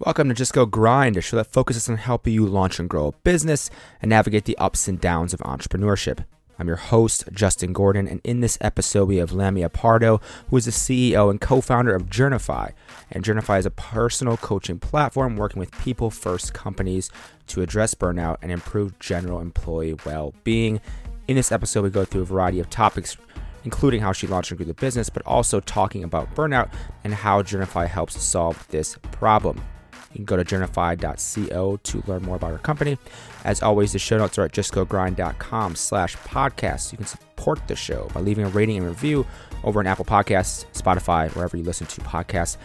Welcome to Just Go Grind, a show that focuses on helping you launch and grow a business and navigate the ups and downs of entrepreneurship. I'm your host, Justin Gordon, and in this episode, we have Lamia Pardo, who is the CEO and co founder of Journify. And Journify is a personal coaching platform working with people first companies to address burnout and improve general employee well being. In this episode, we go through a variety of topics including how she launched and grew the business, but also talking about burnout and how Journify helps solve this problem. You can go to journify.co to learn more about our company. As always, the show notes are at justgogrind.com slash podcast. You can support the show by leaving a rating and review over on Apple Podcasts, Spotify, wherever you listen to podcasts.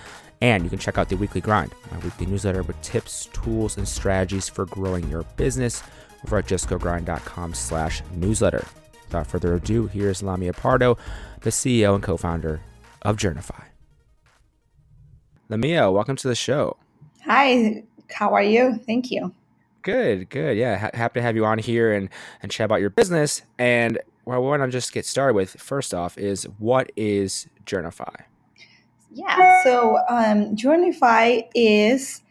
And you can check out the Weekly Grind, my weekly newsletter with tips, tools, and strategies for growing your business over at justgogrind.com slash newsletter. Without further ado, here's Lamia Pardo, the CEO and co-founder of Journify. Lamia, welcome to the show. Hi, how are you? Thank you. Good, good. Yeah, ha- happy to have you on here and and chat about your business. And what I want to just get started with first off is what is Journify? Yeah, so um, Journify is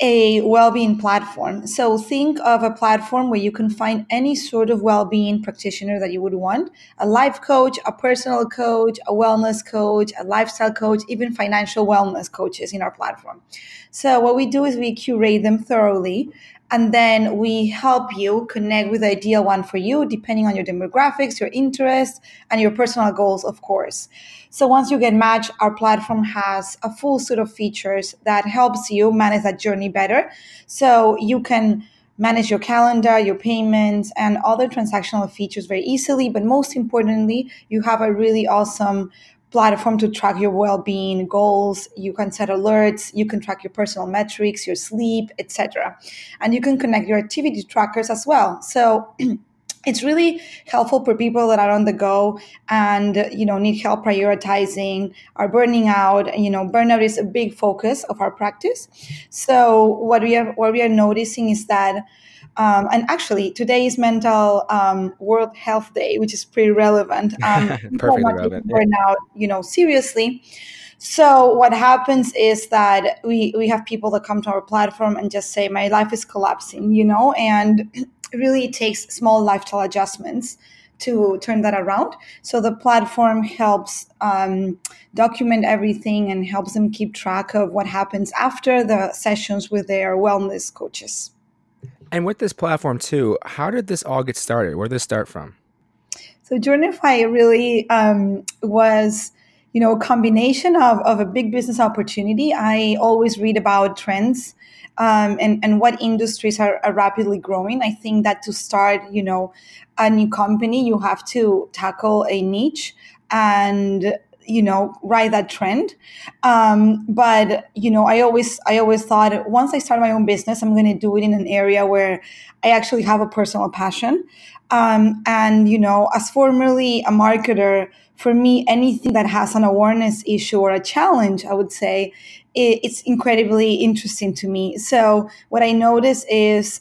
a well-being platform. So think of a platform where you can find any sort of well-being practitioner that you would want, a life coach, a personal coach, a wellness coach, a lifestyle coach, even financial wellness coaches in our platform. So what we do is we curate them thoroughly and then we help you connect with the ideal one for you depending on your demographics your interests and your personal goals of course. So once you get matched our platform has a full suite of features that helps you manage that journey better. So you can manage your calendar your payments and other transactional features very easily but most importantly you have a really awesome platform to track your well-being goals. You can set alerts. You can track your personal metrics your sleep etc and you can connect your activity trackers as well. So it's really helpful for people that are on the go and you know need help prioritizing are burning out. You know burnout is a big focus of our practice. So what we are what we are noticing is that um, and actually, today is Mental um, World Health Day, which is pretty relevant. Um, Perfectly relevant. Right now, you know, seriously. So what happens is that we we have people that come to our platform and just say, "My life is collapsing," you know, and it really takes small lifestyle adjustments to turn that around. So the platform helps um, document everything and helps them keep track of what happens after the sessions with their wellness coaches. And with this platform too, how did this all get started? Where did this start from? So Journify really um, was, you know, a combination of, of a big business opportunity. I always read about trends um, and, and what industries are, are rapidly growing. I think that to start, you know, a new company, you have to tackle a niche and you know ride that trend. Um, but you know i always i always thought once i start my own business i'm going to do it in an area where i actually have a personal passion. Um, and you know as formerly a marketer for me anything that has an awareness issue or a challenge i would say it, it's incredibly interesting to me. So what i notice is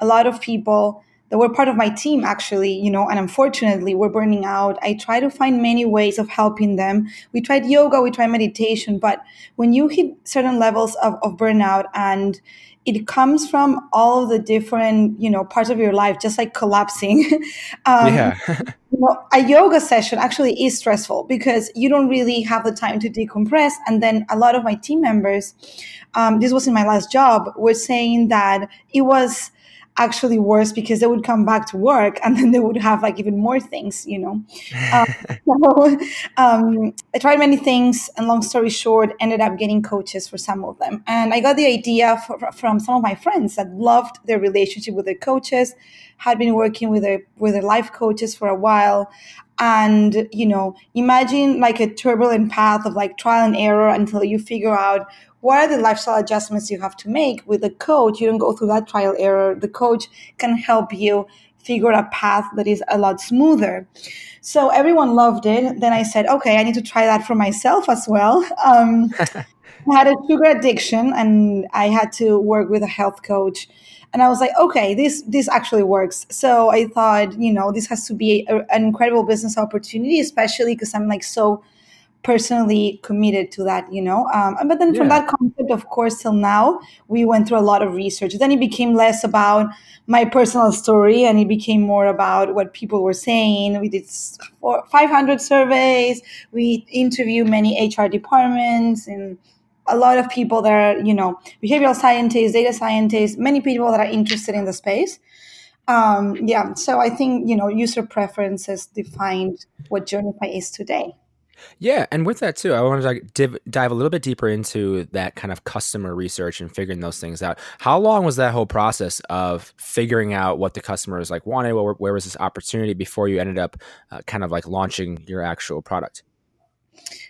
a lot of people that were part of my team actually you know and unfortunately we're burning out. I try to find many ways of helping them. We tried yoga we tried meditation but when you hit certain levels of, of burnout and it comes from all of the different you know parts of your life just like collapsing um, yeah. you know, a yoga session actually is stressful because you don't really have the time to decompress. And then a lot of my team members um, this was in my last job were saying that it was actually worse because they would come back to work and then they would have like even more things, you know. Um, so um, I tried many things, and long story short, ended up getting coaches for some of them. And I got the idea for, from some of my friends that loved their relationship with their coaches, had been working with their with their life coaches for a while. And you know, imagine like a turbulent path of like trial and error until you figure out what are the lifestyle adjustments you have to make with a coach? You don't go through that trial error. The coach can help you figure a path that is a lot smoother. So everyone loved it. Then i said okay i need to try that for myself as well. Um, i had a sugar addiction and i had to work with a health coach. And i was like okay this this actually works. So i thought you know this has to be a, an incredible business opportunity especially because i'm like so personally committed to that, you know. Um, but then from that concept, of course, till now, we went through a lot of research. Then it became less about my personal story and it became more about what people were saying. We did 500 surveys, we interviewed many HR departments and a lot of people that are, you know, behavioral scientists, data scientists, many people that are interested in the space. Um, yeah, so I think, you know, user preferences defined what Journify is today. Yeah, and with that too, I wanted to like, div- dive a little bit deeper into that kind of customer research and figuring those things out. How long was that whole process of figuring out what the customers like wanted? Where, where was this opportunity before you ended up uh, kind of like launching your actual product,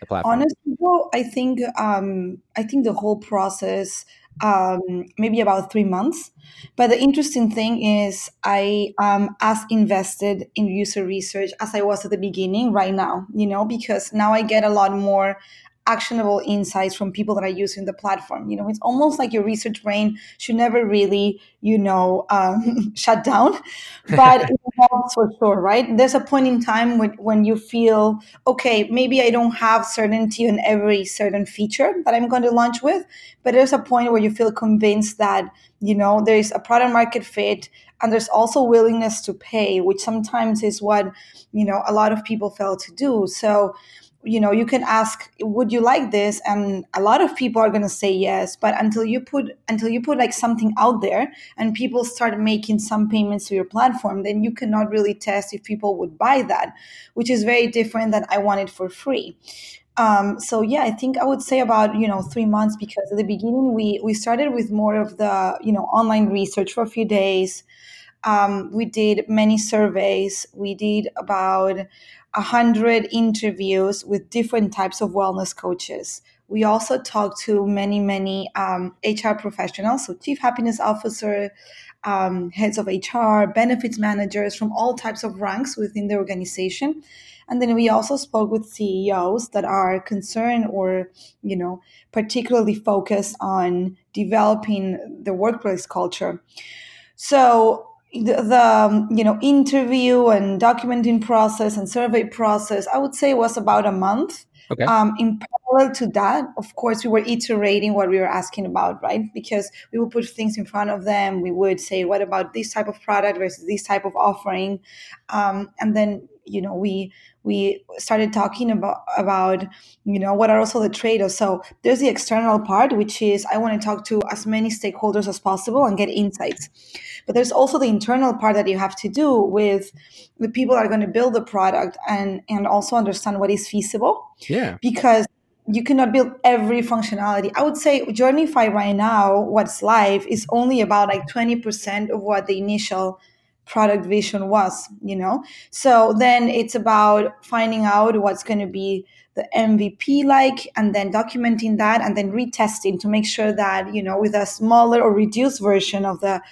the platform? Honestly, though, I think um, I think the whole process um, maybe about three months. But the interesting thing is, I am as invested in user research as I was at the beginning right now. You know, because now I get a lot more actionable insights from people that are using the platform. You know, it's almost like your research brain should never really, you know, um, shut down, but it helps for sure, right? There's a point in time when, when you feel, okay, maybe I don't have certainty on every certain feature that I'm going to launch with, but there's a point where you feel convinced that, you know, there's a product market fit and there's also willingness to pay, which sometimes is what, you know, a lot of people fail to do. So, you know you can ask would you like this? And a lot of people are going to say yes but until you put until you put like something out there and people start making some payments to your platform then you cannot really test if people would buy that which is very different than i want it for free. Um, so yeah i think i would say about you know three months because at the beginning we we started with more of the you know online research for a few days. Um, we did many surveys. We did about a hundred interviews with different types of wellness coaches. We also talked to many, many um, HR professionals, so chief happiness officer, um, heads of HR, benefits managers from all types of ranks within the organization. And then we also spoke with CEOs that are concerned or, you know, particularly focused on developing the workplace culture. So the, the um, you know interview and documenting process and survey process i would say was about a month. Okay. um, in parallel to that of course we were iterating what we were asking about right? Because we would put things in front of them. We would say what about this type of product versus this type of offering? Um, and then you know we we started talking about about you know what are also the trade-offs so there's the external part which is i want to talk to as many stakeholders as possible and get insights but there's also the internal part that you have to do with the people that are going to build the product and and also understand what is feasible Yeah. because you cannot build every functionality. I would say Journify right now, what's live, is only about like 20% of what the initial product vision was, you know? So then it's about finding out what's going to be the MVP like and then documenting that and then retesting to make sure that, you know, with a smaller or reduced version of the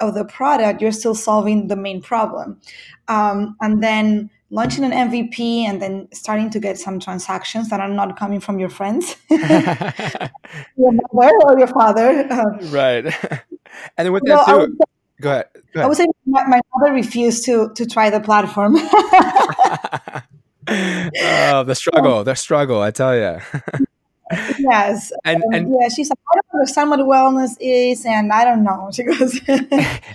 of the product, you're still solving the main problem. Um, and then launching an MVP and then starting to get some transactions that are not coming from your friends, your mother or your father. Right. And then with no, that I too, go ahead. Go I would say my, my mother refused to to try the platform. oh, the struggle, the struggle, I tell you. yes, and um, and yeah. She's like, I don't understand what wellness is, and I don't know. She goes,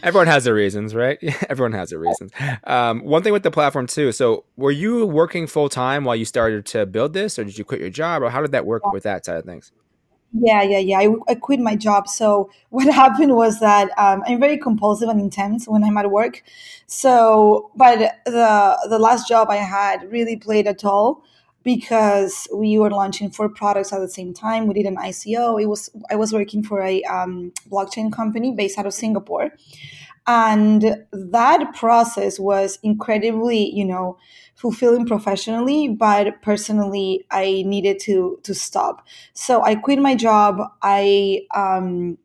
everyone has their reasons, right? Everyone has their reasons. Um, one thing with the platform too. So, were you working full time while you started to build this, or did you quit your job, or how did that work with that side of things? Yeah, yeah, yeah. I, I quit my job. So what happened was that um, I'm very compulsive and intense when I'm at work. So, but the the last job I had really played a toll because we were launching four products at the same time. We did an ICO. It was I was working for a um, blockchain company based out of Singapore, and that process was incredibly, you know, fulfilling professionally, but personally, I needed to to stop. So I quit my job. I um,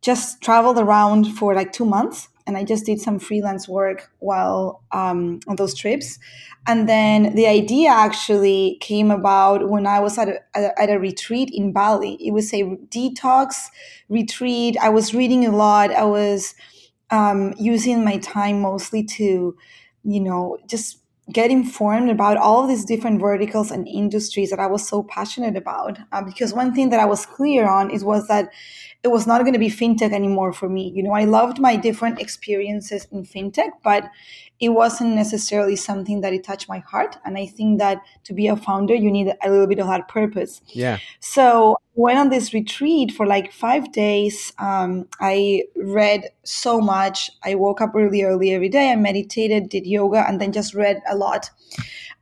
just traveled around for like two months, and I just did some freelance work while um, on those trips. And then the idea actually came about when I was at a, at a retreat in Bali. It was a detox retreat. I was reading a lot. I was um, using my time mostly to, you know, just get informed about all of these different verticals and industries that I was so passionate about. Uh, because one thing that I was clear on is was that it was not going to be fintech anymore for me. You know, I loved my different experiences in fintech, but it wasn't necessarily something that it touched my heart. And I think that to be a founder, you need a little bit of that purpose. Yeah. So went on this retreat for like five days. Um, I read so much. I woke up really early every day. I meditated, did yoga, and then just read a lot.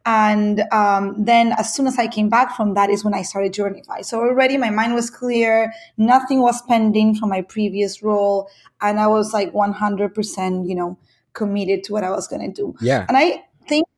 And um, then as soon as I came back from that is when I started Journify. So already my mind was clear. Nothing was pending from my previous role. And I was like 100%, you know, committed to what I was going to do. Yeah. And I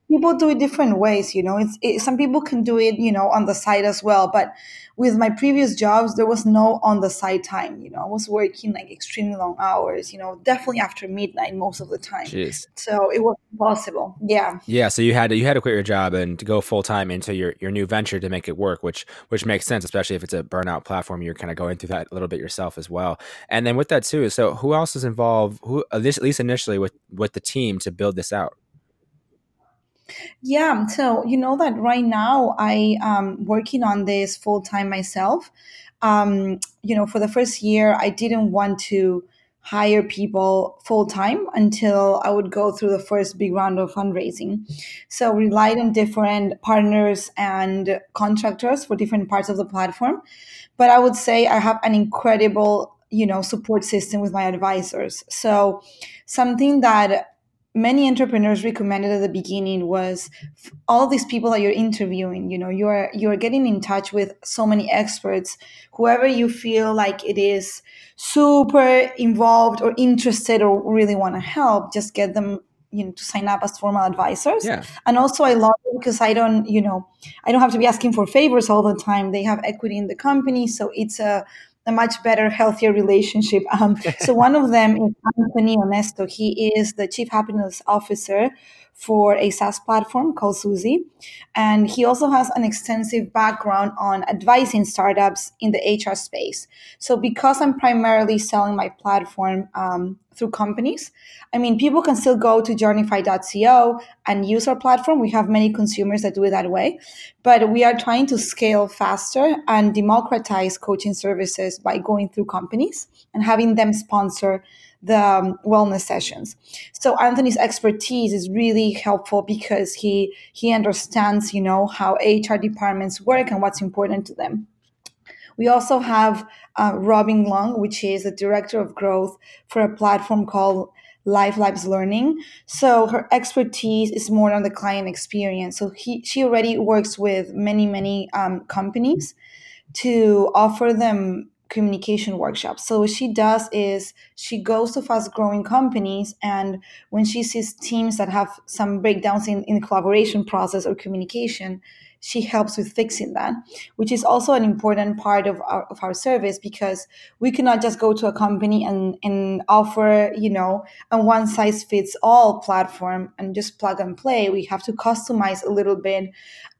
people do it different ways, you know, it's it, some people can do it, you know, on the side as well. But with my previous jobs, there was no on the side time. You know, I was working like extremely long hours. You know, definitely after midnight most of the time. Jeez. So it was possible. Yeah. Yeah. So you had to you had to quit your job and to go full time into your your new venture to make it work, which which makes sense, especially if it's a burnout platform. You're kind of going through that a little bit yourself as well. And then with that too, so who else is involved? Who at least, at least initially with with the team to build this out? Yeah, so you know that right now I am working on this full time myself. Um, you know, for the first year, I didn't want to hire people full time until I would go through the first big round of fundraising. So relied on different partners and contractors for different parts of the platform. But I would say I have an incredible, you know, support system with my advisors. So something that many entrepreneurs recommended at the beginning was all these people that you're interviewing you know you're you're getting in touch with so many experts whoever you feel like it is super involved or interested or really want to help just get them you know to sign up as formal advisors yeah. and also i love it because i don't you know i don't have to be asking for favors all the time they have equity in the company so it's a a much better, healthier relationship. Um, so one of them is Anthony Onesto. He is the chief happiness officer for a SaaS platform called Suzy. And he also has an extensive background on advising startups in the HR space. So because I'm primarily selling my platform um, through companies, I mean, people can still go to journify.co and use our platform. We have many consumers that do it that way. But we are trying to scale faster and democratize coaching services by going through companies and having them sponsor the um, wellness sessions. So Anthony's expertise is really helpful because he he understands, you know, how HR departments work and what's important to them. We also have uh, Robin Long, which is the director of growth for a platform called Life Labs Learning. So her expertise is more on the client experience. So he, she already works with many, many um, companies to offer them communication workshops. So what she does is she goes to fast growing companies and when she sees teams that have some breakdowns in, in collaboration process or communication, she helps with fixing that, which is also an important part of our, of our service because we cannot just go to a company and, and offer, you know, a one size fits all platform and just plug and play. We have to customize a little bit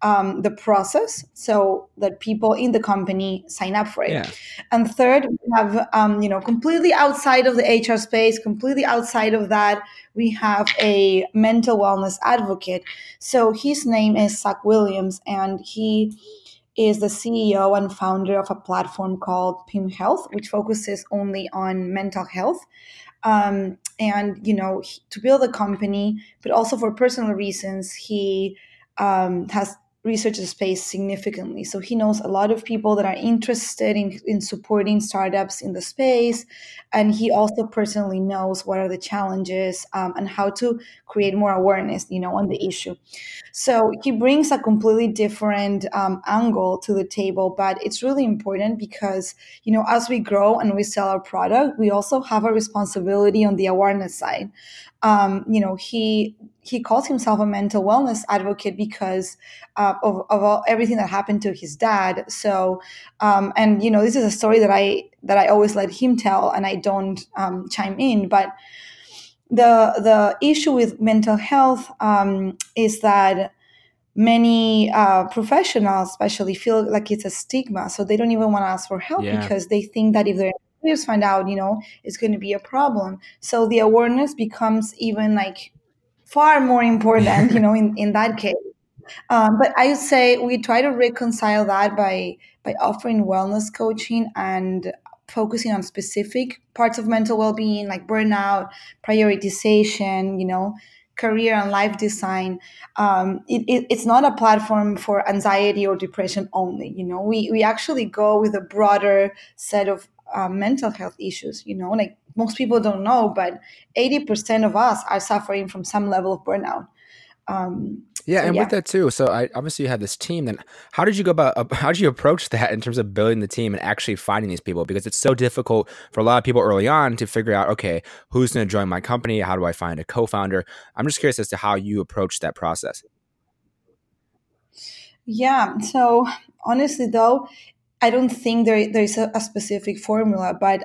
um, the process so that people in the company sign up for it. Yeah. And third, we have, um, you know, completely outside of the HR space, completely outside of that, we have a mental wellness advocate. So his name is Zach Williams, and he is the CEO and founder of a platform called Pim Health, which focuses only on mental health. Um, and you know, to build a company, but also for personal reasons, he um, has research the space significantly. So he knows a lot of people that are interested in, in supporting startups in the space. And he also personally knows what are the challenges um, and how to create more awareness, you know, on the issue. So he brings a completely different um, angle to the table, but it's really important because, you know, as we grow and we sell our product, we also have a responsibility on the awareness side. Um, you know, he he calls himself a mental wellness advocate because uh, of, of all, everything that happened to his dad. So, um, and you know, this is a story that I that I always let him tell, and I don't um, chime in. But the the issue with mental health um, is that many uh, professionals, especially, feel like it's a stigma, so they don't even want to ask for help yeah. because they think that if their employers find out, you know, it's going to be a problem. So the awareness becomes even like far more important, you know, in, in that case. Um, but I would say we try to reconcile that by by offering wellness coaching and focusing on specific parts of mental well-being like burnout, prioritization, you know, career and life design. Um, it, it, it's not a platform for anxiety or depression only. You know, we we actually go with a broader set of uh, mental health issues. You know, like most people don't know, but eighty percent of us are suffering from some level of burnout. Um, yeah, so, and yeah. with that too. So I obviously you have this team. Then how did you go about? How did you approach that in terms of building the team and actually finding these people? Because it's so difficult for a lot of people early on to figure out, okay, who's going to join my company? How do I find a co-founder? I'm just curious as to how you approach that process. Yeah. So honestly, though, I don't think there there's a, a specific formula, but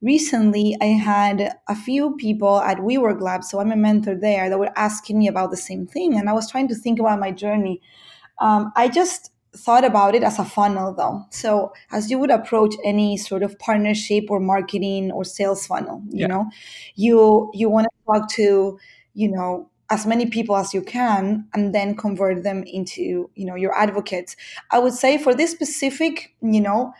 recently I had a few people at WeWork Lab, so I'm a mentor there, that were asking me about the same thing. And I was trying to think about my journey. Um, I just thought about it as a funnel though. So as you would approach any sort of partnership or marketing or sales funnel, you yeah. know, you you want to talk to, you know, as many people as you can and then convert them into you know your advocates i would say for this specific you know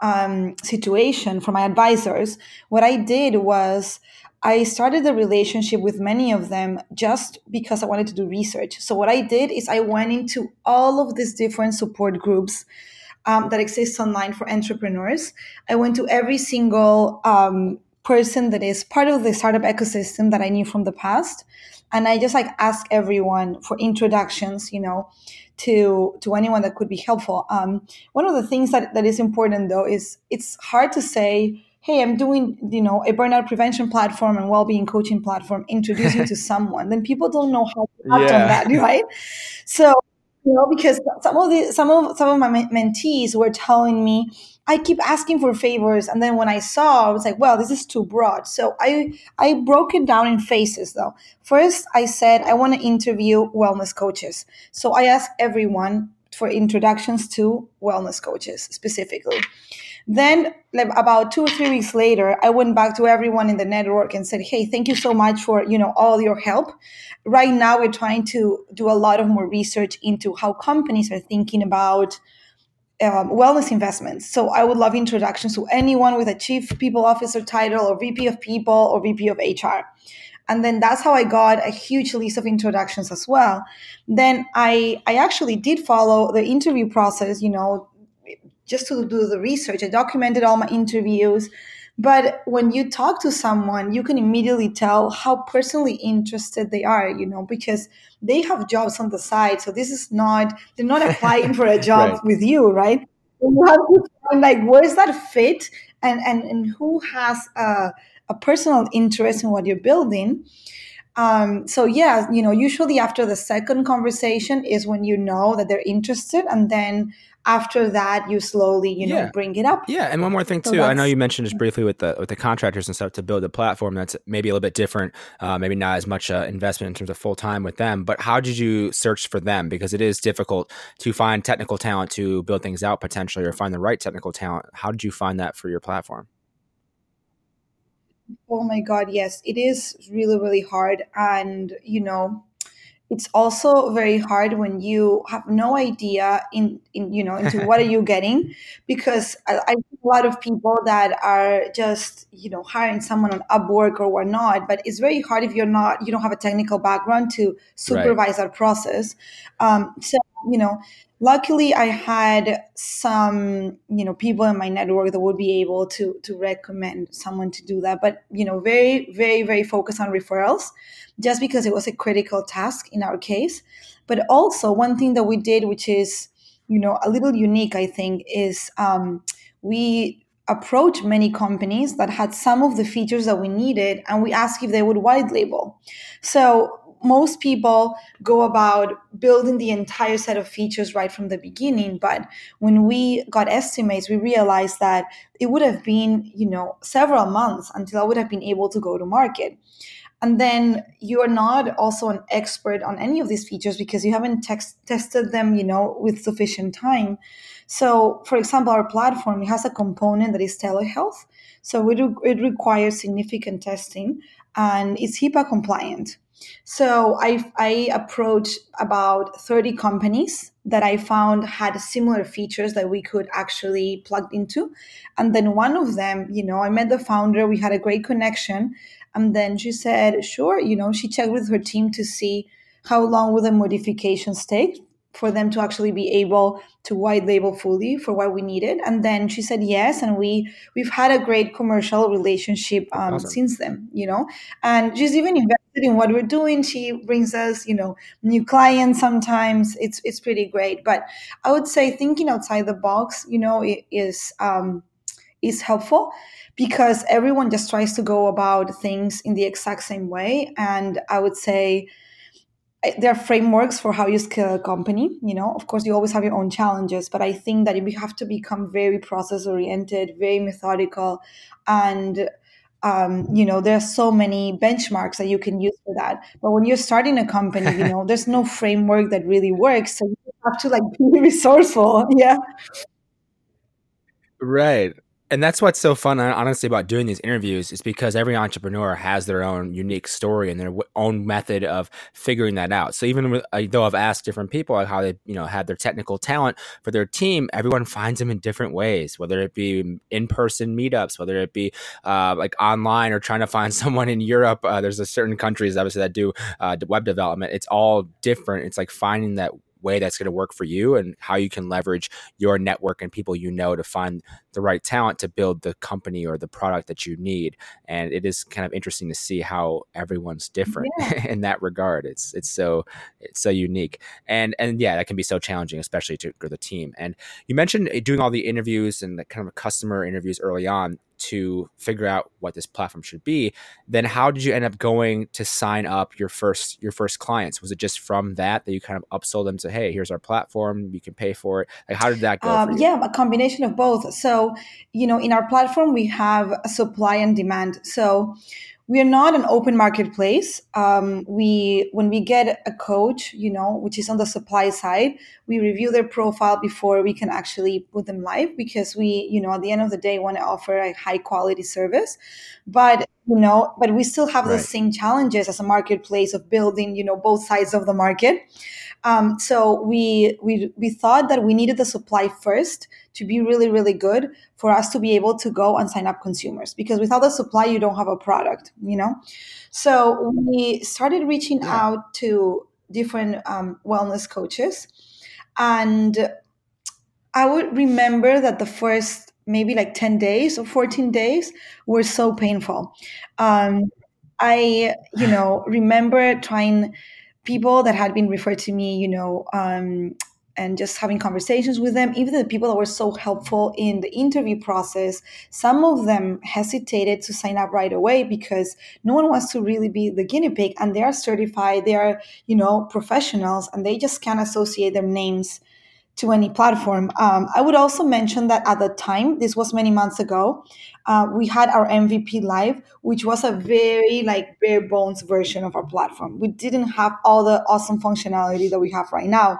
um, situation for my advisors, what I did was I started the relationship with many of them just because I wanted to do research. So what I did is I went into all of these different support groups um, that exist online for entrepreneurs. I went to every single um, person that is part of the startup ecosystem that I knew from the past, and I just like ask everyone for introductions, you know, to to anyone that could be helpful. Um, one of the things that, that is important though is it's hard to say, hey, I'm doing you know a burnout prevention platform and well-being coaching platform, introduce you to someone. Then people don't know how to act yeah. on that, right? So you know because some of the some of some of my mentees were telling me I keep asking for favors, and then when I saw, I was like, "Well, this is too broad." So I I broke it down in phases. Though first, I said I want to interview wellness coaches. So I asked everyone for introductions to wellness coaches specifically. Then, like about two or three weeks later, I went back to everyone in the network and said, "Hey, thank you so much for you know all your help. Right now, we're trying to do a lot of more research into how companies are thinking about." um, wellness investments. So I would love introductions to anyone with a chief people officer title or VP of people or VP of HR. And then that's how I got a huge list of introductions as well. Then I I actually did follow the interview process, you know, just to do the research. I documented all my interviews. But when you talk to someone, you can immediately tell how personally interested they are, you know, because they have jobs on the side. So this is not, they're not applying for a job right. with you, right? You have to find like, where's that fit and, and, and who has a, a personal interest in what you're building. Um, so yeah, you know, usually after the second conversation is when you know that they're interested, and then after that you slowly you know bring it up. Yeah and one more thing too i know you mentioned just briefly with the with the contractors and stuff to build a platform that's maybe a little bit different uh, maybe not as much uh, investment in terms of full time with them but how did you search for them? Because it is difficult to find technical talent to build things out potentially or find the right technical talent. How did you find that for your platform? Oh my god yes. It is really really hard and you know it's also very hard when you have no idea in, in you know into what are you getting because I, I a lot of people that are just you know hiring someone on upwork or whatnot but it's very hard if you're not you don't have a technical background to supervise right. that process um, so you know luckily i had some you know people in my network that would be able to to recommend someone to do that but you know very very very focused on referrals just because it was a critical task in our case. But also one thing that we did which is you know a little unique i think is um, we approached many companies that had some of the features that we needed and we asked if they would white label. So most people go about building the entire set of features right from the beginning but when we got estimates we realized that it would have been you know several months until i would have been able to go to market. And then you are not also an expert on any of these features because you haven't text- tested them you know with sufficient time. So for example our platform has a component that is telehealth. So it, it requires significant testing and it's HIPAA compliant. So I, I approached about 30 companies that I found had similar features that we could actually plug into. And then one of them, you know, I met the founder, we had a great connection. And then she said, sure, you know, she checked with her team to see how long will the modifications take for them to actually be able to white label fully for what we needed. And then she said yes and we we've had a great commercial relationship um, awesome. since then you know? And she's even invested in what we're doing. She brings us you know new clients sometimes. It's it's pretty great. But i would say thinking outside the box you know is um, is helpful because everyone just tries to go about things in the exact same way. And i would say there are frameworks for how you scale a company you know? Of course you always have your own challenges but i think that you have to become very process oriented very methodical and um, you know there's so many benchmarks that you can use for that. But when you're starting a company you know there's no framework that really works so you have to like be resourceful yeah. Right and that's what's so fun honestly about doing these interviews is because every entrepreneur has their own unique story and their own method of figuring that out. So even with, though i've asked different people how they you know had their technical talent for their team everyone finds them in different ways whether it be in-person meetups whether it be uh, like online or trying to find someone in europe. Uh, there's a certain countries obviously that do uh, web development. It's all different. It's like finding that way that's going to work for you and how you can leverage your network and people you know to find the right talent to build the company or the product that you need. And it is kind of interesting to see how everyone's different yeah. in that regard. It's it's so it's so unique. And and yeah that can be so challenging especially to grow the team. And you mentioned eh, doing all the interviews and the kind of customer interviews early on to figure out what this platform should be then how did you end up going to sign up your first your first clients? Was it just from that that you kind of upsold them to hey here's our platform you can pay for it like how did that go um, yeah a combination of both. So you know in our platform we have a supply and demand. So we are not an open marketplace. Um, we when we get a coach, you know, which is on the supply side, we review their profile before we can actually put them live because we, you know, at the end of the day, want to offer a high quality service. But you know, but we still have right. the same challenges as a marketplace of building, you know, both sides of the market. Um, so we we we thought that we needed the supply first to be really really good for us to be able to go and sign up consumers because without the supply you don't have a product, you know. So we started reaching yeah. out to different um, wellness coaches, and I would remember that the first maybe like 10 days or 14 days were so painful. Um, I, you know, remember trying people that had been referred to me, you know, um, and just having conversations with them, even the people that were so helpful in the interview process, some of them hesitated to sign up right away because no one wants to really be the guinea pig and they are certified, they are, you know, professionals and they just can't associate their names to any platform. Um, I would also mention that at the time, this was many months ago, uh, we had our MVP live, which was a very like bare bones version of our platform. We didn't have all the awesome functionality that we have right now.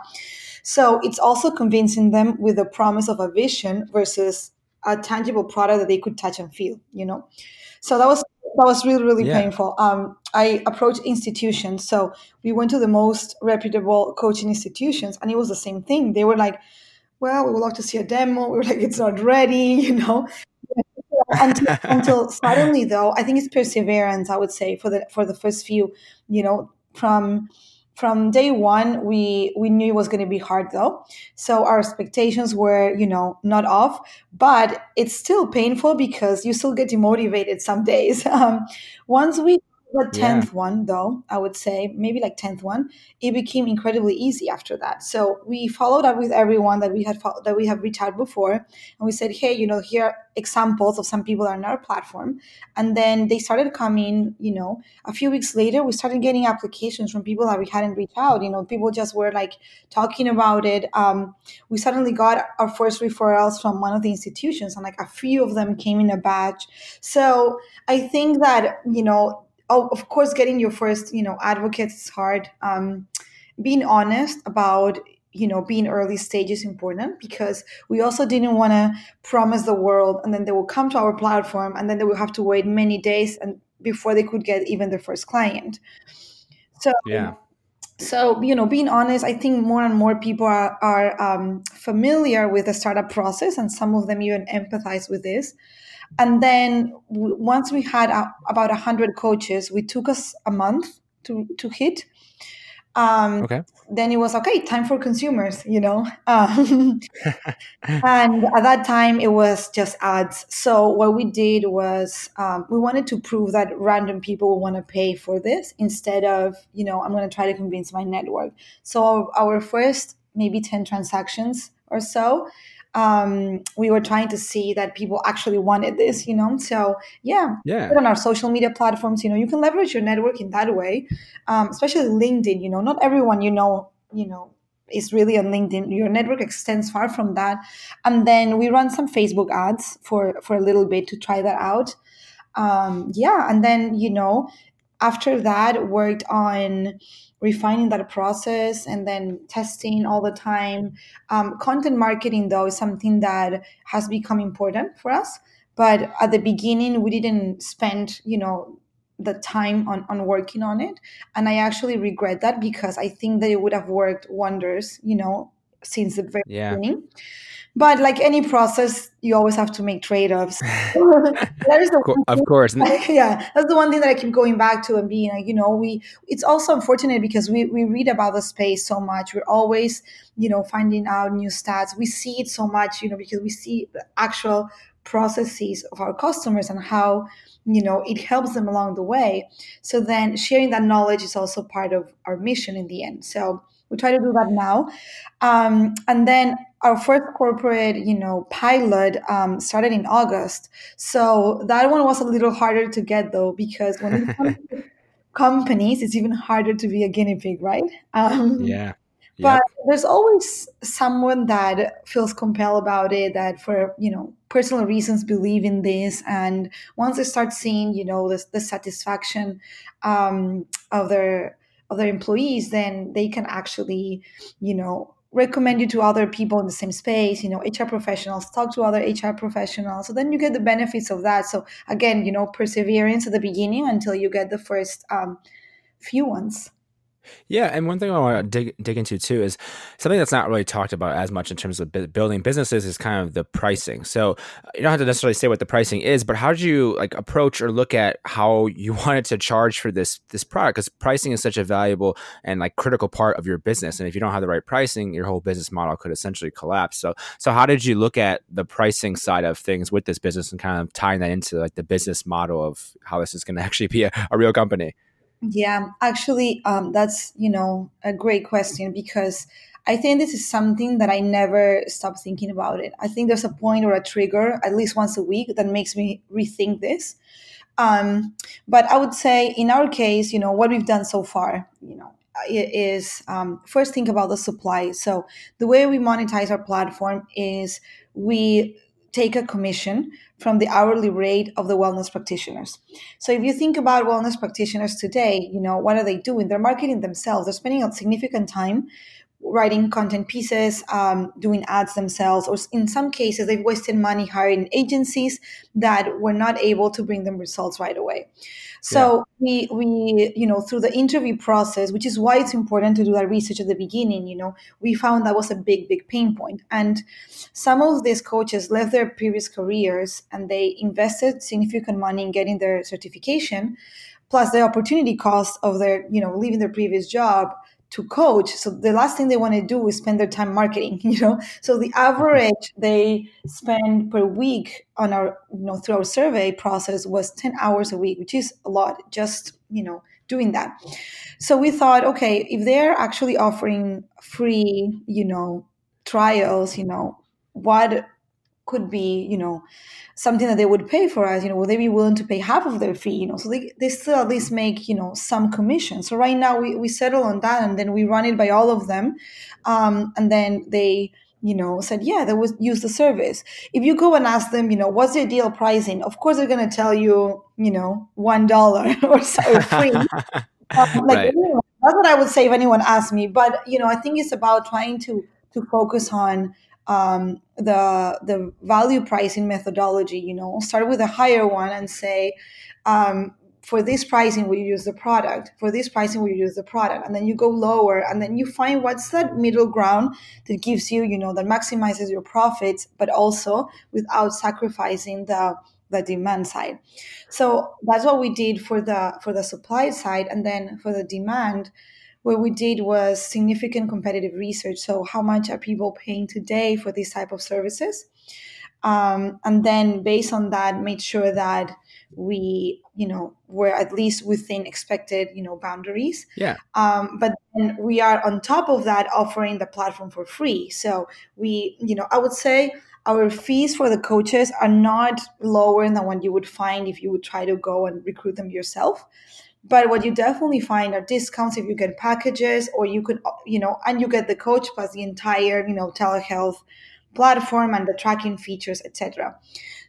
So it's also convincing them with the promise of a vision versus a tangible product that they could touch and feel, you know? So that was that was really really yeah. painful um, i approached institutions so we went to the most reputable coaching institutions and it was the same thing they were like well we would love to see a demo we were like it's not ready you know until, until suddenly though i think it's perseverance i would say for the for the first few you know from from day one we we knew it was going to be hard though. So our expectations were you know not off but it's still painful because you still get demotivated some days. Um, once we the 10th yeah. one though i would say maybe like 10th one it became incredibly easy after that. So we followed up with everyone that we had fo- that we have reached out before and we said hey you know here are examples of some people on our platform. And then they started coming you know. A few weeks later we started getting applications from people that we hadn't reached out. You know people just were like talking about it. Um, we suddenly got our first referrals from one of the institutions and like a few of them came in a batch. So i think that you know oh, of course, getting your first, you know, advocates is hard. Um, being honest about you know being early stage is important because we also didn't want to promise the world and then they will come to our platform and then they will have to wait many days and before they could get even their first client. So yeah. so you know being honest i think more and more people are, are um, familiar with the startup process and some of them even empathize with this and then w- once we had a, about 100 coaches we took us a month to, to hit um, okay. Then it was okay, time for consumers, you know. Um, and at that time, it was just ads. So what we did was um, we wanted to prove that random people will want to pay for this instead of, you know, I'm going to try to convince my network. So our first maybe 10 transactions or so um, we were trying to see that people actually wanted this, you know. So yeah, yeah. On our social media platforms, you know, you can leverage your network in that way, um, especially LinkedIn. You know, not everyone you know, you know, is really on LinkedIn. Your network extends far from that, and then we run some Facebook ads for for a little bit to try that out. Um, yeah, and then you know, after that, worked on refining that process and then testing all the time. Um, content marketing, though, is something that has become important for us. But at the beginning, we didn't spend, you know, the time on, on working on it. And I actually regret that because I think that it would have worked wonders, you know, since the very yeah. beginning. But like any process, you always have to make trade-offs. that is the of course. Like, yeah, that's the one thing that I keep going back to and being like, you know, we. It's also unfortunate because we we read about the space so much. We're always, you know, finding out new stats. We see it so much, you know, because we see the actual processes of our customers and how you know it helps them along the way so then sharing that knowledge is also part of our mission in the end so we try to do that now um, and then our first corporate, you know, pilot um, started in August. So that one was a little harder to get though, because when it comes to companies, it's even harder to be a guinea pig, right? Um, yeah. But there's always someone that feels compelled about it, that for you know personal reasons believe in this, and once they start seeing you know the, the satisfaction um, of their of their employees, then they can actually you know recommend you to other people in the same space you know hr professionals talk to other hr professionals. So then you get the benefits of that. So again you know perseverance at the beginning until you get the first um, few ones yeah, and one thing I want to dig dig into too is something that's not really talked about as much in terms of building businesses is kind of the pricing. So you don't have to necessarily say what the pricing is, but how did you like approach or look at how you wanted to charge for this this product? Because pricing is such a valuable and like critical part of your business, and if you don't have the right pricing, your whole business model could essentially collapse. So so how did you look at the pricing side of things with this business and kind of tying that into like the business model of how this is going to actually be a, a real company? Yeah, actually, um, that's you know a great question because I think this is something that I never stop thinking about it. I think there's a point or a trigger at least once a week that makes me rethink this. Um, but I would say in our case, you know, what we've done so far, you know, is um, first think about the supply. So the way we monetize our platform is we take a commission from the hourly rate of the wellness practitioners. So if you think about wellness practitioners today, you know, what are they doing? They're marketing themselves. They're spending a significant time writing content pieces, um, doing ads themselves, or in some cases, they've wasted money hiring agencies that were not able to bring them results right away. So yeah. we we you know through the interview process, which is why it's important to do that research at the beginning. You know, we found that was a big big pain point, and some of these coaches left their previous careers and they invested significant money in getting their certification, plus the opportunity cost of their you know leaving their previous job to coach so the last thing they want to do is spend their time marketing you know? So the average they spend per week on our you know through our survey process was 10 hours a week which is a lot just you know doing that. So we thought okay if they're actually offering free you know trials you know what could be, you know, something that they would pay for us, you know, would they be willing to pay half of their fee, you know, so they, they still at least make, you know, some commission. So right now we, we settle on that and then we run it by all of them. Um, and then they, you know, said, yeah, they would use the service. If you go and ask them, you know, what's the deal pricing? Of course, they're going to tell you, you know, $1 or so free. um, like, right. that's what I would say if anyone asked me. But you know, I think it's about trying to to focus on um, the the value pricing methodology. You know, start with a higher one and say, um, for this pricing, we use the product. For this pricing, we use the product, and then you go lower, and then you find what's that middle ground that gives you, you know, that maximizes your profits, but also without sacrificing the the demand side. So that's what we did for the for the supply side, and then for the demand what we did was significant competitive research. So how much are people paying today for these type of services? Um, and then based on that, made sure that we, you know, were at least within expected, you know, boundaries. Yeah. Um, but then we are on top of that offering the platform for free. So we, you know, I would say our fees for the coaches are not lower than what you would find if you would try to go and recruit them yourself but what you definitely find are discounts if you get packages or you could you know and you get the coach plus the entire you know telehealth platform and the tracking features etc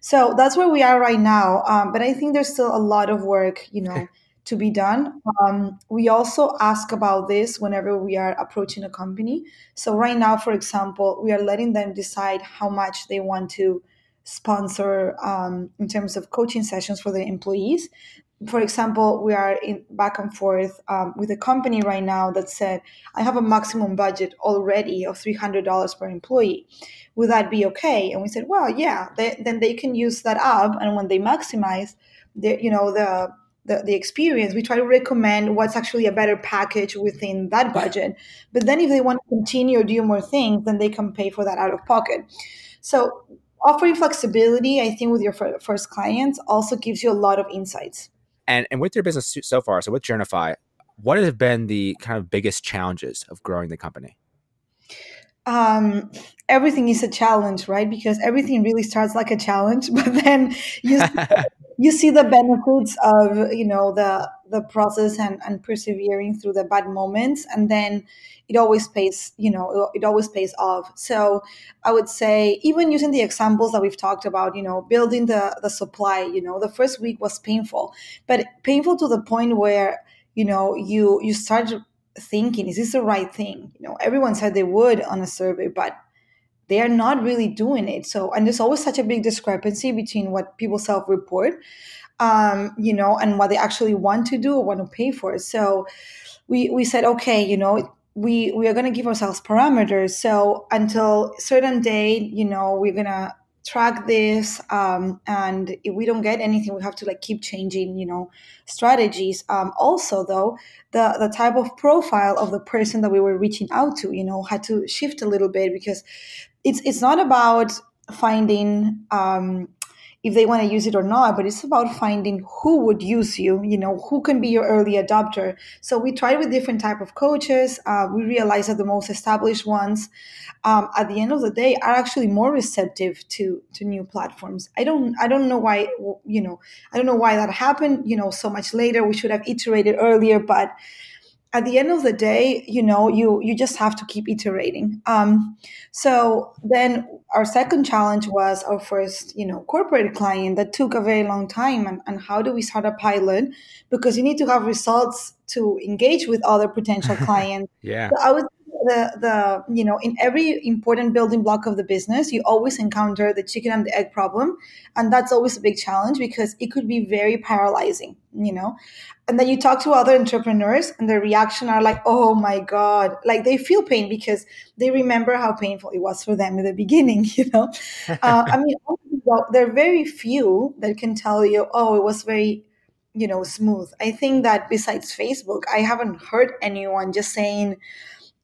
so that's where we are right now um, but i think there's still a lot of work you know to be done. Um, we also ask about this whenever we are approaching a company. So right now for example we are letting them decide how much they want to sponsor um, in terms of coaching sessions for the employees for example, we are in back and forth um, with a company right now that said, I have a maximum budget already of $300 per employee. Would that be okay? And we said, well, yeah, they, then they can use that up. And when they maximize the, you know, the, the, the experience, we try to recommend what's actually a better package within that budget. But then if they want to continue or do more things, then they can pay for that out of pocket. So offering flexibility, I think with your first clients also gives you a lot of insights. And and with your business so far, so with Journify, what have been the kind of biggest challenges of growing the company? Um, everything is a challenge, right? Because everything really starts like a challenge, but then you you see the benefits of you know the the process and, and persevering through the bad moments and then it always pays you know it always pays off so i would say even using the examples that we've talked about you know building the the supply you know the first week was painful but painful to the point where you know you you start thinking is this the right thing you know everyone said they would on a survey but they are not really doing it. So, and there's always such a big discrepancy between what people self report, um, you know, and what they actually want to do or want to pay for. So, we, we said, okay, you know, we, we are going to give ourselves parameters. So, until certain date, you know, we're to track this um, and if we don't get anything we have to like keep changing you know strategies um, also though the the type of profile of the person that we were reaching out to you know had to shift a little bit because it's it's not about finding um, if they want to use it or not, but it's about finding who would use you, you know, who can be your early adopter. So we tried with different type of coaches. Uh, we realized that the most established ones, um, at the end of the day, are actually more receptive to to new platforms. I don't I don't know why you know I don't know why that happened. You know, so much later we should have iterated earlier, but at the end of the day you know you you just have to keep iterating. Um, so then our second challenge was our first you know corporate client that took a very long time. And, and how do we start a pilot? Because you need to have results to engage with other potential clients. Yeah. So i was the the you know in every important building block of the business you always encounter the chicken and the egg problem. And that's always a big challenge because it could be very paralyzing you know? And then you talk to other entrepreneurs and their reaction are like oh my god. Like they feel pain because they remember how painful it was for them in the beginning you know? Uh, i mean there are very few that can tell you oh it was very you know smooth. I think that besides facebook i haven't heard anyone just saying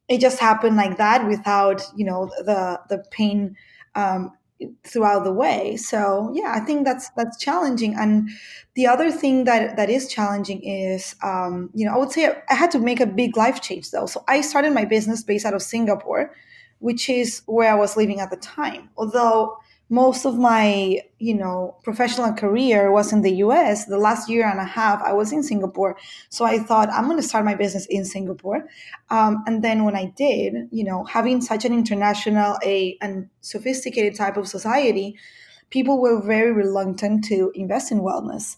it just happened like that without you know the the pain um, throughout the way. So yeah i think that's that's challenging. And the other thing that that is challenging is um, you know i would say i had to make a big life change though. So i started my business based out of singapore which is where i was living at the time. Although most of my you know professional career was in the us the last year and a half i was in singapore. So i thought i'm going to start my business in singapore. Um, and then when i did you know having such an international a and sophisticated type of society people were very reluctant to invest in wellness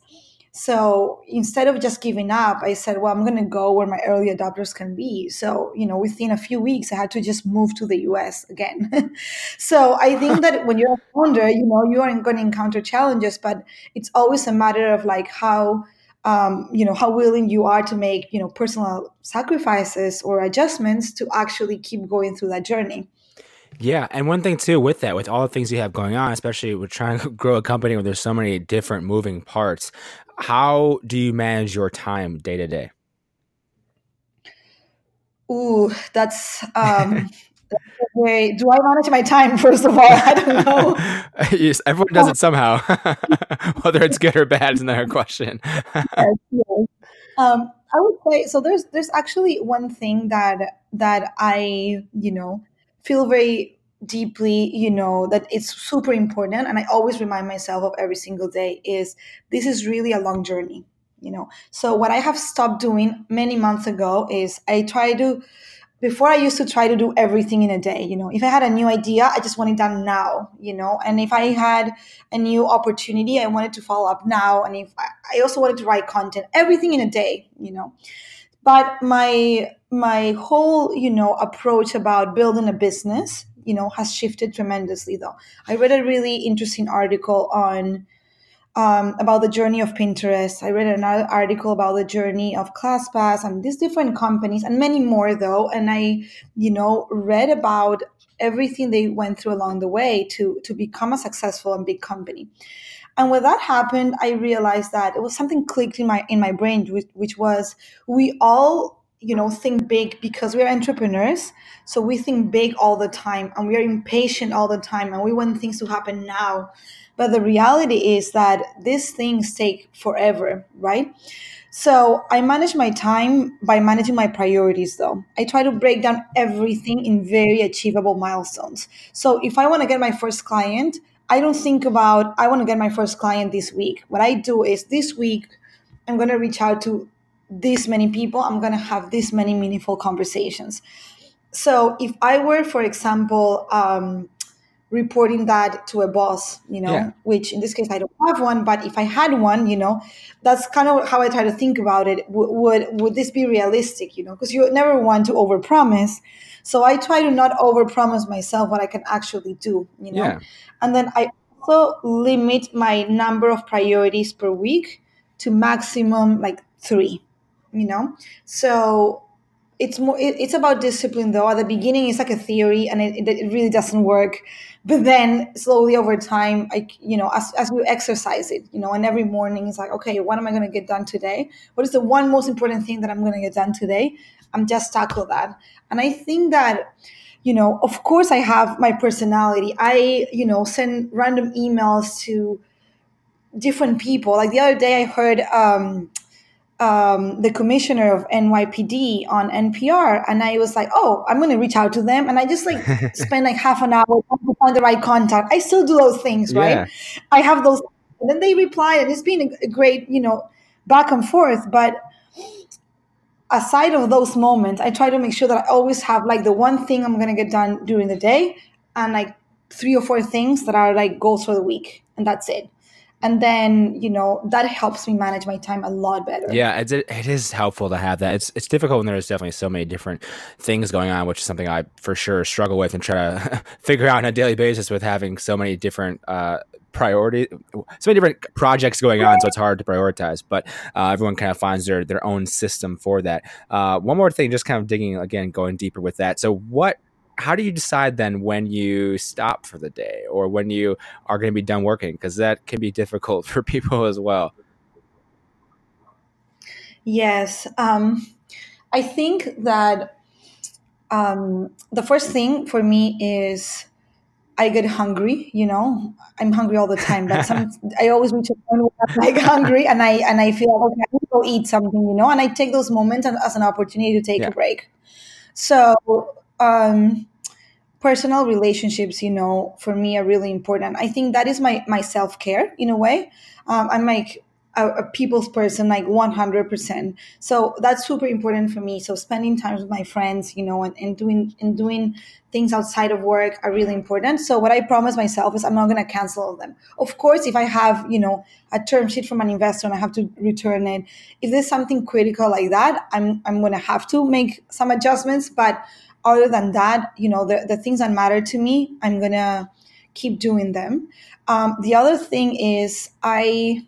So instead of just giving up, I said, well, I'm going to go where my early adopters can be. So, you know, within a few weeks, I had to just move to the US again. so I think that when you're a founder, you know, you are going to encounter challenges, but it's always a matter of like how, um, you know, how willing you are to make, you know, personal sacrifices or adjustments to actually keep going through that journey. Yeah, and one thing too with that, with all the things you have going on, especially with trying to grow a company where there's so many different moving parts, how do you manage your time day to day? Ooh, that's um Wait, do I manage my time first of all? I don't know. yes, everyone does it somehow. Whether it's good or bad is another question. yes, yes. Um, I would say so. There's there's actually one thing that that I you know feel very deeply you know that it's super important. And i always remind myself of every single day is this is really a long journey you know. So what i have stopped doing many months ago is i try to before i used to try to do everything in a day you know. If i had a new idea i just want it done now you know. And if i had a new opportunity i wanted to follow up now. And if i also wanted to write content everything in a day you know but my my whole you know approach about building a business you know has shifted tremendously though. I read a really interesting article on um, about the journey of pinterest. I read another article about the journey of classpass and these different companies and many more though. And i you know read about everything they went through along the way to to become a successful and big company. And when that happened i realized that it was something clicked in my in my brain which, which was we all you know think big because we're entrepreneurs. So we think big all the time and we are impatient all the time and we want things to happen now but the reality is that these things take forever right? So i manage my time by managing my priorities though. I try to break down everything in very achievable milestones. So if i want to get my first client i don't think about i want to get my first client this week. What i do is this week i'm going to reach out to this many people, I'm going to have this many meaningful conversations. So if I were, for example, um, reporting that to a boss, you know, yeah. which in this case I don't have one, but if I had one, you know, that's kind of how I try to think about it. W- would would this be realistic? You know, because you never want to overpromise. So I try to not overpromise myself what I can actually do. You know, yeah. and then I also limit my number of priorities per week to maximum like three you know so it's more it, it's about discipline though. At the beginning it's like a theory and it, it really doesn't work. But then slowly over time i you know as, as we exercise it you know and every morning it's like okay what am i going to get done today? What is the one most important thing that i'm going to get done today? I'm just tackle that. And i think that you know of course i have my personality. I you know send random emails to different people. Like the other day i heard um um, the commissioner of NYPD on NPR, and I was like, "Oh, I'm going to reach out to them," and I just like spend like half an hour to find the right contact. I still do those things, right? Yeah. I have those, and then they reply, and it's been a great, you know, back and forth. But aside of those moments, I try to make sure that I always have like the one thing I'm going to get done during the day, and like three or four things that are like goals for the week, and that's it and then you know that helps me manage my time a lot better. Yeah it's, it is helpful to have that. It's it's difficult when there's definitely so many different things going on which is something i for sure struggle with and try to figure out on a daily basis with having so many different uh so many different projects going on so it's hard to prioritize but uh, everyone kind of finds their their own system for that. Uh, one more thing just kind of digging again going deeper with that. So what how do you decide then when you stop for the day or when you are going to be done working because that can be difficult for people as well yes um, i think that um, the first thing for me is I get hungry, you know. I'm hungry all the time, but some, I always reach a point where I'm like hungry, and I and I feel okay. I need to go eat something, you know. And I take those moments as an opportunity to take yeah. a break. So um, personal relationships you know for me are really important. I think that is my my self-care in a way. Um, i'm like a, a, people's person like 100% so that's super important for me. So spending time with my friends you know and, and doing and doing things outside of work are really important. So what i promise myself is i'm not going to cancel them. Of course if i have you know a term sheet from an investor and i have to return it if there's something critical like that i'm i'm going to have to make some adjustments. But other than that you know the, the things that matter to me i'm to keep doing them. Um, the other thing is i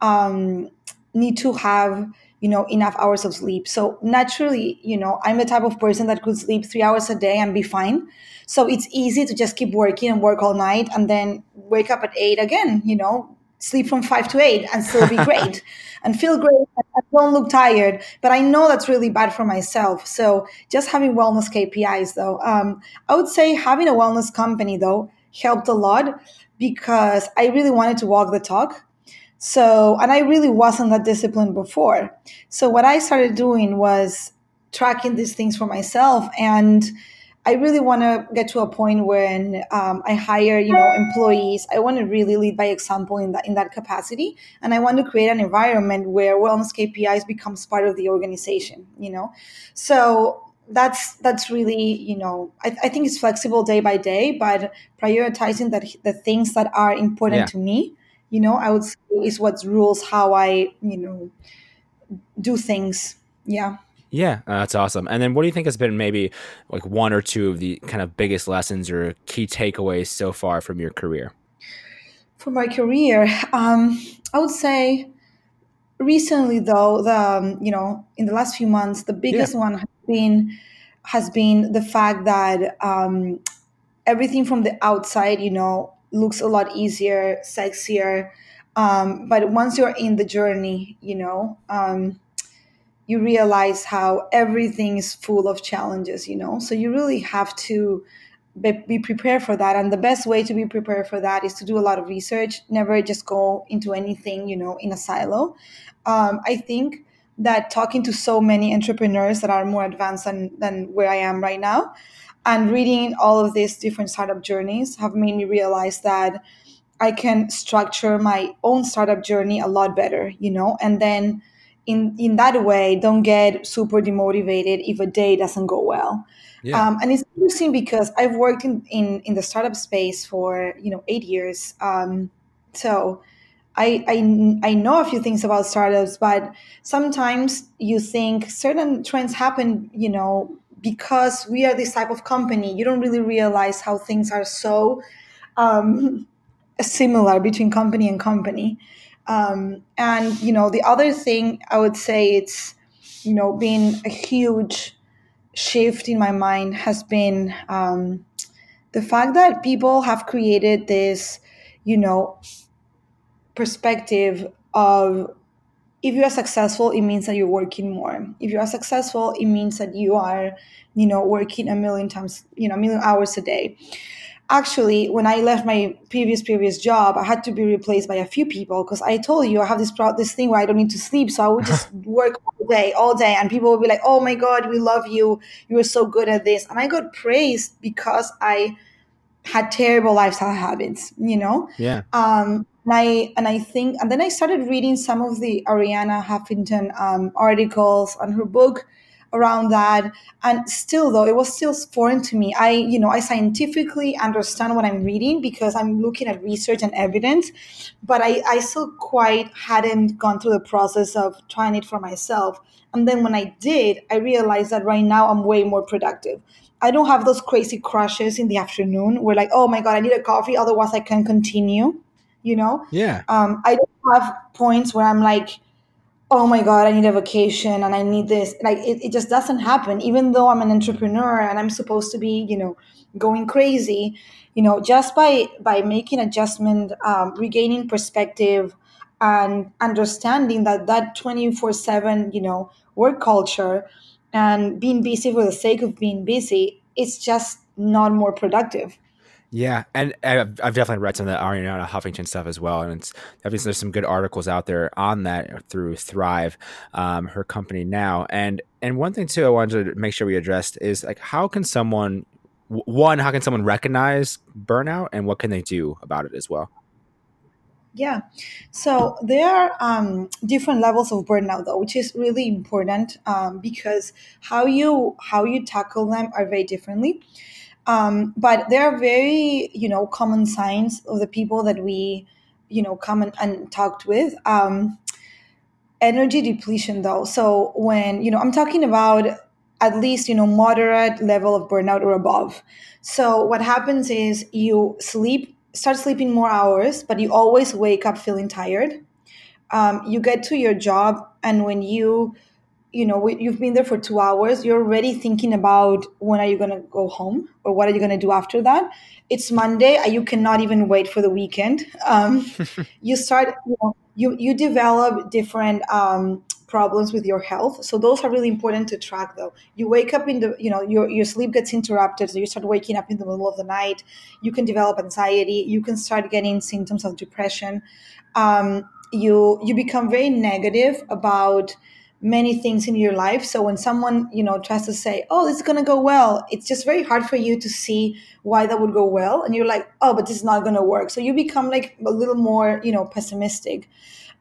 um, need to have you know enough hours of sleep. So naturally you know i'm the type of person that could sleep three hours a day and be fine. So it's easy to just keep working and work all night and then wake up at eight again you know sleep from five to eight and still be great and feel great and don't look tired but i know that's really bad for myself so just having wellness kpis though um, i would say having a wellness company though helped a lot because i really wanted to walk the talk so, and I really wasn't that disciplined before. So, what I started doing was tracking these things for myself. And I really want to get to a point when um, I hire, you know, employees. I want to really lead by example in that in that capacity, and I want to create an environment where wellness KPIs becomes part of the organization. You know, so that's that's really you know I, I think it's flexible day by day, but prioritizing that the things that are important yeah. to me you know i would say is what rules how i you know do things yeah yeah, uh, that's awesome. And then what do you think has been maybe like one or two of the kind of biggest lessons or key takeaways so far from your career? For my career, um, I would say recently though, the um, you know, in the last few months, the biggest yeah. one has been has been the fact that um, everything from the outside, you know, looks a lot easier, sexier. Um, but once you're in the journey, you know, um, you realize how everything is full of challenges, you know. So you really have to be, prepared for that. And the best way to be prepared for that is to do a lot of research, never just go into anything, you know, in a silo. Um, I think that talking to so many entrepreneurs that are more advanced than, than where I am right now, and reading all of these different startup journeys have made me realize that I can structure my own startup journey a lot better, you know, and then in in that way, don't get super demotivated if a day doesn't go well. Yeah. Um, and it's interesting because I've worked in, in in the startup space for you know eight years. Um, so I, I I know a few things about startups, but sometimes you think certain trends happen, you know, because we are this type of company, you don't really realize how things are so um, similar between company and company. Um, and you know, the other thing I would say it's you know been a huge shift in my mind has been um, the fact that people have created this you know perspective of if you are successful it means that you're working more. If you are successful it means that you are you know working a million times you know a million hours a day actually when i left my previous previous job i had to be replaced by a few people because i told you i have this pro- this thing where i don't need to sleep so i would just work all day all day and people would be like oh my god we love you. You were so good at this. And i got praised because i had terrible lifestyle habits you know? Yeah. Um and I and I think and then I started reading some of the Arianna Huffington um, articles on her book around that. And still though it was still foreign to me. I you know i scientifically understand what i'm reading because i'm looking at research and evidence but i i still quite hadn't gone through the process of trying it for myself. And then when i did i realized that right now i'm way more productive. I don't have those crazy crushes in the afternoon where like oh my god i need a coffee otherwise i can continue you know? Yeah. Um, i don't have points where i'm like oh my god i need a vacation and i need this. Like it, it just doesn't happen. Even though i'm an entrepreneur and i'm supposed to be you know going crazy you know just by by making adjustment um, regaining perspective and understanding that that 24 7 you know work culture and being busy for the sake of being busy it's just not more productive yeah, and I've, I've definitely read some of the Arianna Huffington stuff as well, and it's obviously there's some good articles out there on that through Thrive, um, her company now. And and one thing too, I wanted to make sure we addressed is like how can someone one how can someone recognize burnout, and what can they do about it as well? Yeah. So there are um, different levels of burnout, though, which is really important um, because how you how you tackle them are very differently. Um, but there are very you know common signs of the people that we you know come and, and talked with. Um, energy depletion, though. So when you know I'm talking about at least you know moderate level of burnout or above. So what happens is you sleep start sleeping more hours, but you always wake up feeling tired. Um, you get to your job, and when you, you know, you've been there for two hours, you're already thinking about when are you going to go home or what are you going to do after that. It's Monday, you cannot even wait for the weekend. Um, you start, you, know, you you develop different um, problems with your health. So those are really important to track though. You wake up in the, you know, your, your sleep gets interrupted. So you start waking up in the middle of the night. You can develop anxiety. You can start getting symptoms of depression. Um, you, you become very negative about many things in your life. So when someone, you know, tries to say, oh, this is going to go well, it's just very hard for you to see why that would go well. And you're like, oh, but this is not going to work. So you become like a little more, you know, pessimistic.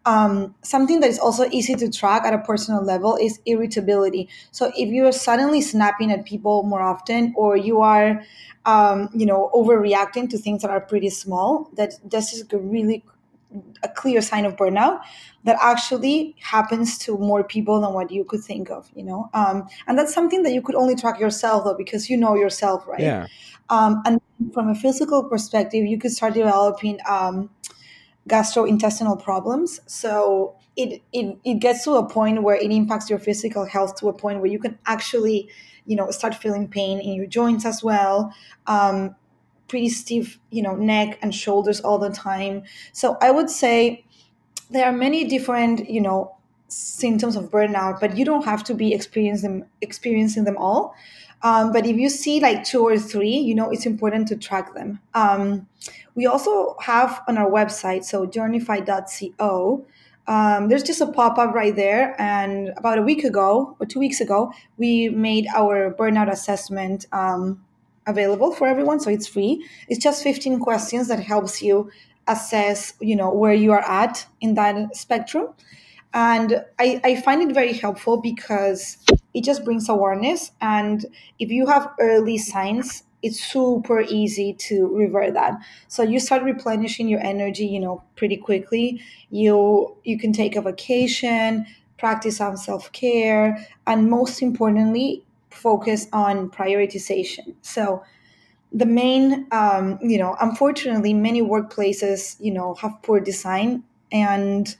Um, something that is also easy to track at a personal level is irritability. So if you are suddenly snapping at people more often, or you are, um, you know, overreacting to things that are pretty small, that this is really a clear sign of burnout that actually happens to more people than what you could think of you know um, and that's something that you could only track yourself though because you know yourself right yeah um, and from a physical perspective you could start developing um, gastrointestinal problems. So it, it it gets to a point where it impacts your physical health to a point where you can actually, you know, start feeling pain in your joints as well. Um, pretty stiff, you know, neck and shoulders all the time. So I would say there are many different, you know, symptoms of burnout, but you don't have to be experiencing them experiencing them all. Um, but if you see like two or three, you know, it's important to track them. Um, we also have on our website, so journify.co, um, there's just a pop up right there. And about a week ago or two weeks ago, we made our burnout assessment um, available for everyone. So it's free. It's just 15 questions that helps you assess, you know, where you are at in that spectrum. And I, I find it very helpful because it just brings awareness. And if you have early signs, it's super easy to revert that. So you start replenishing your energy, you know, pretty quickly. You you can take a vacation, practice on self-care, and most importantly, focus on prioritization. So the main um, you know unfortunately many workplaces you know have poor design and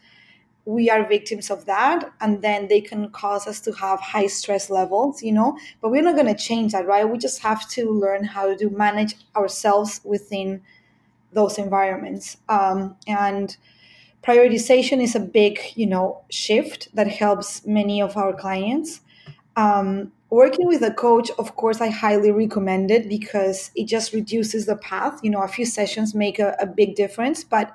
we are victims of that and then they can cause us to have high stress levels you know? But we're not going to change that right? We just have to learn how to manage ourselves within those environments. Um, and prioritization is a big you know shift that helps many of our clients. Um, working with a coach of course i highly recommend it because it just reduces the path. You know a few sessions make a, a big difference but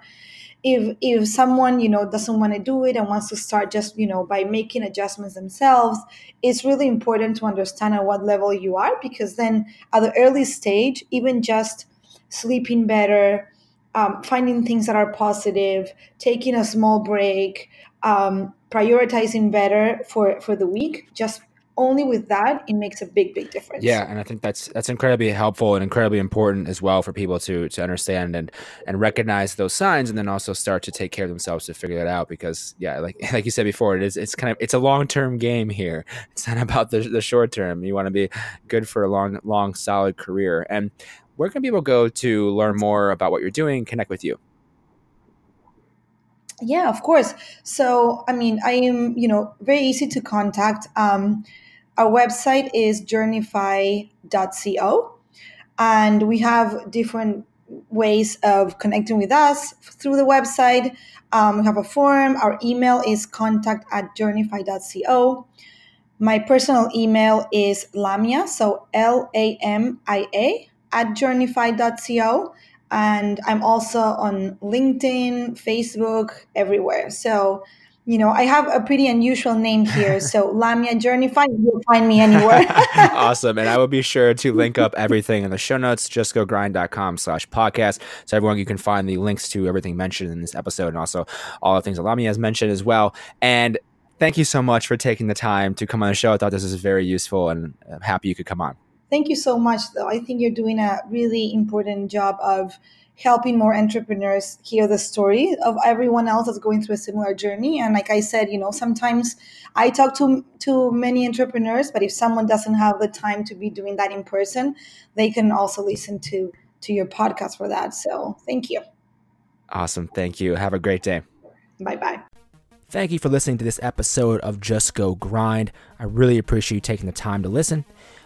if if someone you know doesn't want to do it and wants to start just you know by making adjustments themselves it's really important to understand at what level you are because then at the early stage even just sleeping better um, finding things that are positive taking a small break um, prioritizing better for for the week just only with that it makes a big big difference. Yeah and i think that's that's incredibly helpful and incredibly important as well for people to to understand and and recognize those signs and then also start to take care of themselves to figure that out because yeah like like you said before it is it's kind of it's a long-term game here. It's not about the, the short term. You want to be good for a long long solid career. And where can people go to learn more about what you're doing connect with you yeah of course so i mean i am you know very easy to contact um, our website is journify.co, and we have different ways of connecting with us through the website. Um, we have a form. Our email is contact at journify.co. My personal email is lamia, so L A M I A, at journify.co. And I'm also on LinkedIn, Facebook, everywhere. So you know, I have a pretty unusual name here. So Lamia Journify, you'll find me anywhere. awesome. And I will be sure to link up everything in the show notes, justgogrind.com slash podcast. So everyone, you can find the links to everything mentioned in this episode and also all the things that Lamia has mentioned as well. And thank you so much for taking the time to come on the show. I thought this was very useful and I'm happy you could come on. Thank you so much, though. I think you're doing a really important job of helping more entrepreneurs hear the story of everyone else that's going through a similar journey. And like i said you know sometimes i talk to to many entrepreneurs but if someone doesn't have the time to be doing that in person they can also listen to to your podcast for that. So thank you. Awesome. Thank you. Have a great day. Bye bye Thank you for listening to this episode of Just Go Grind. I really appreciate you taking the time to listen.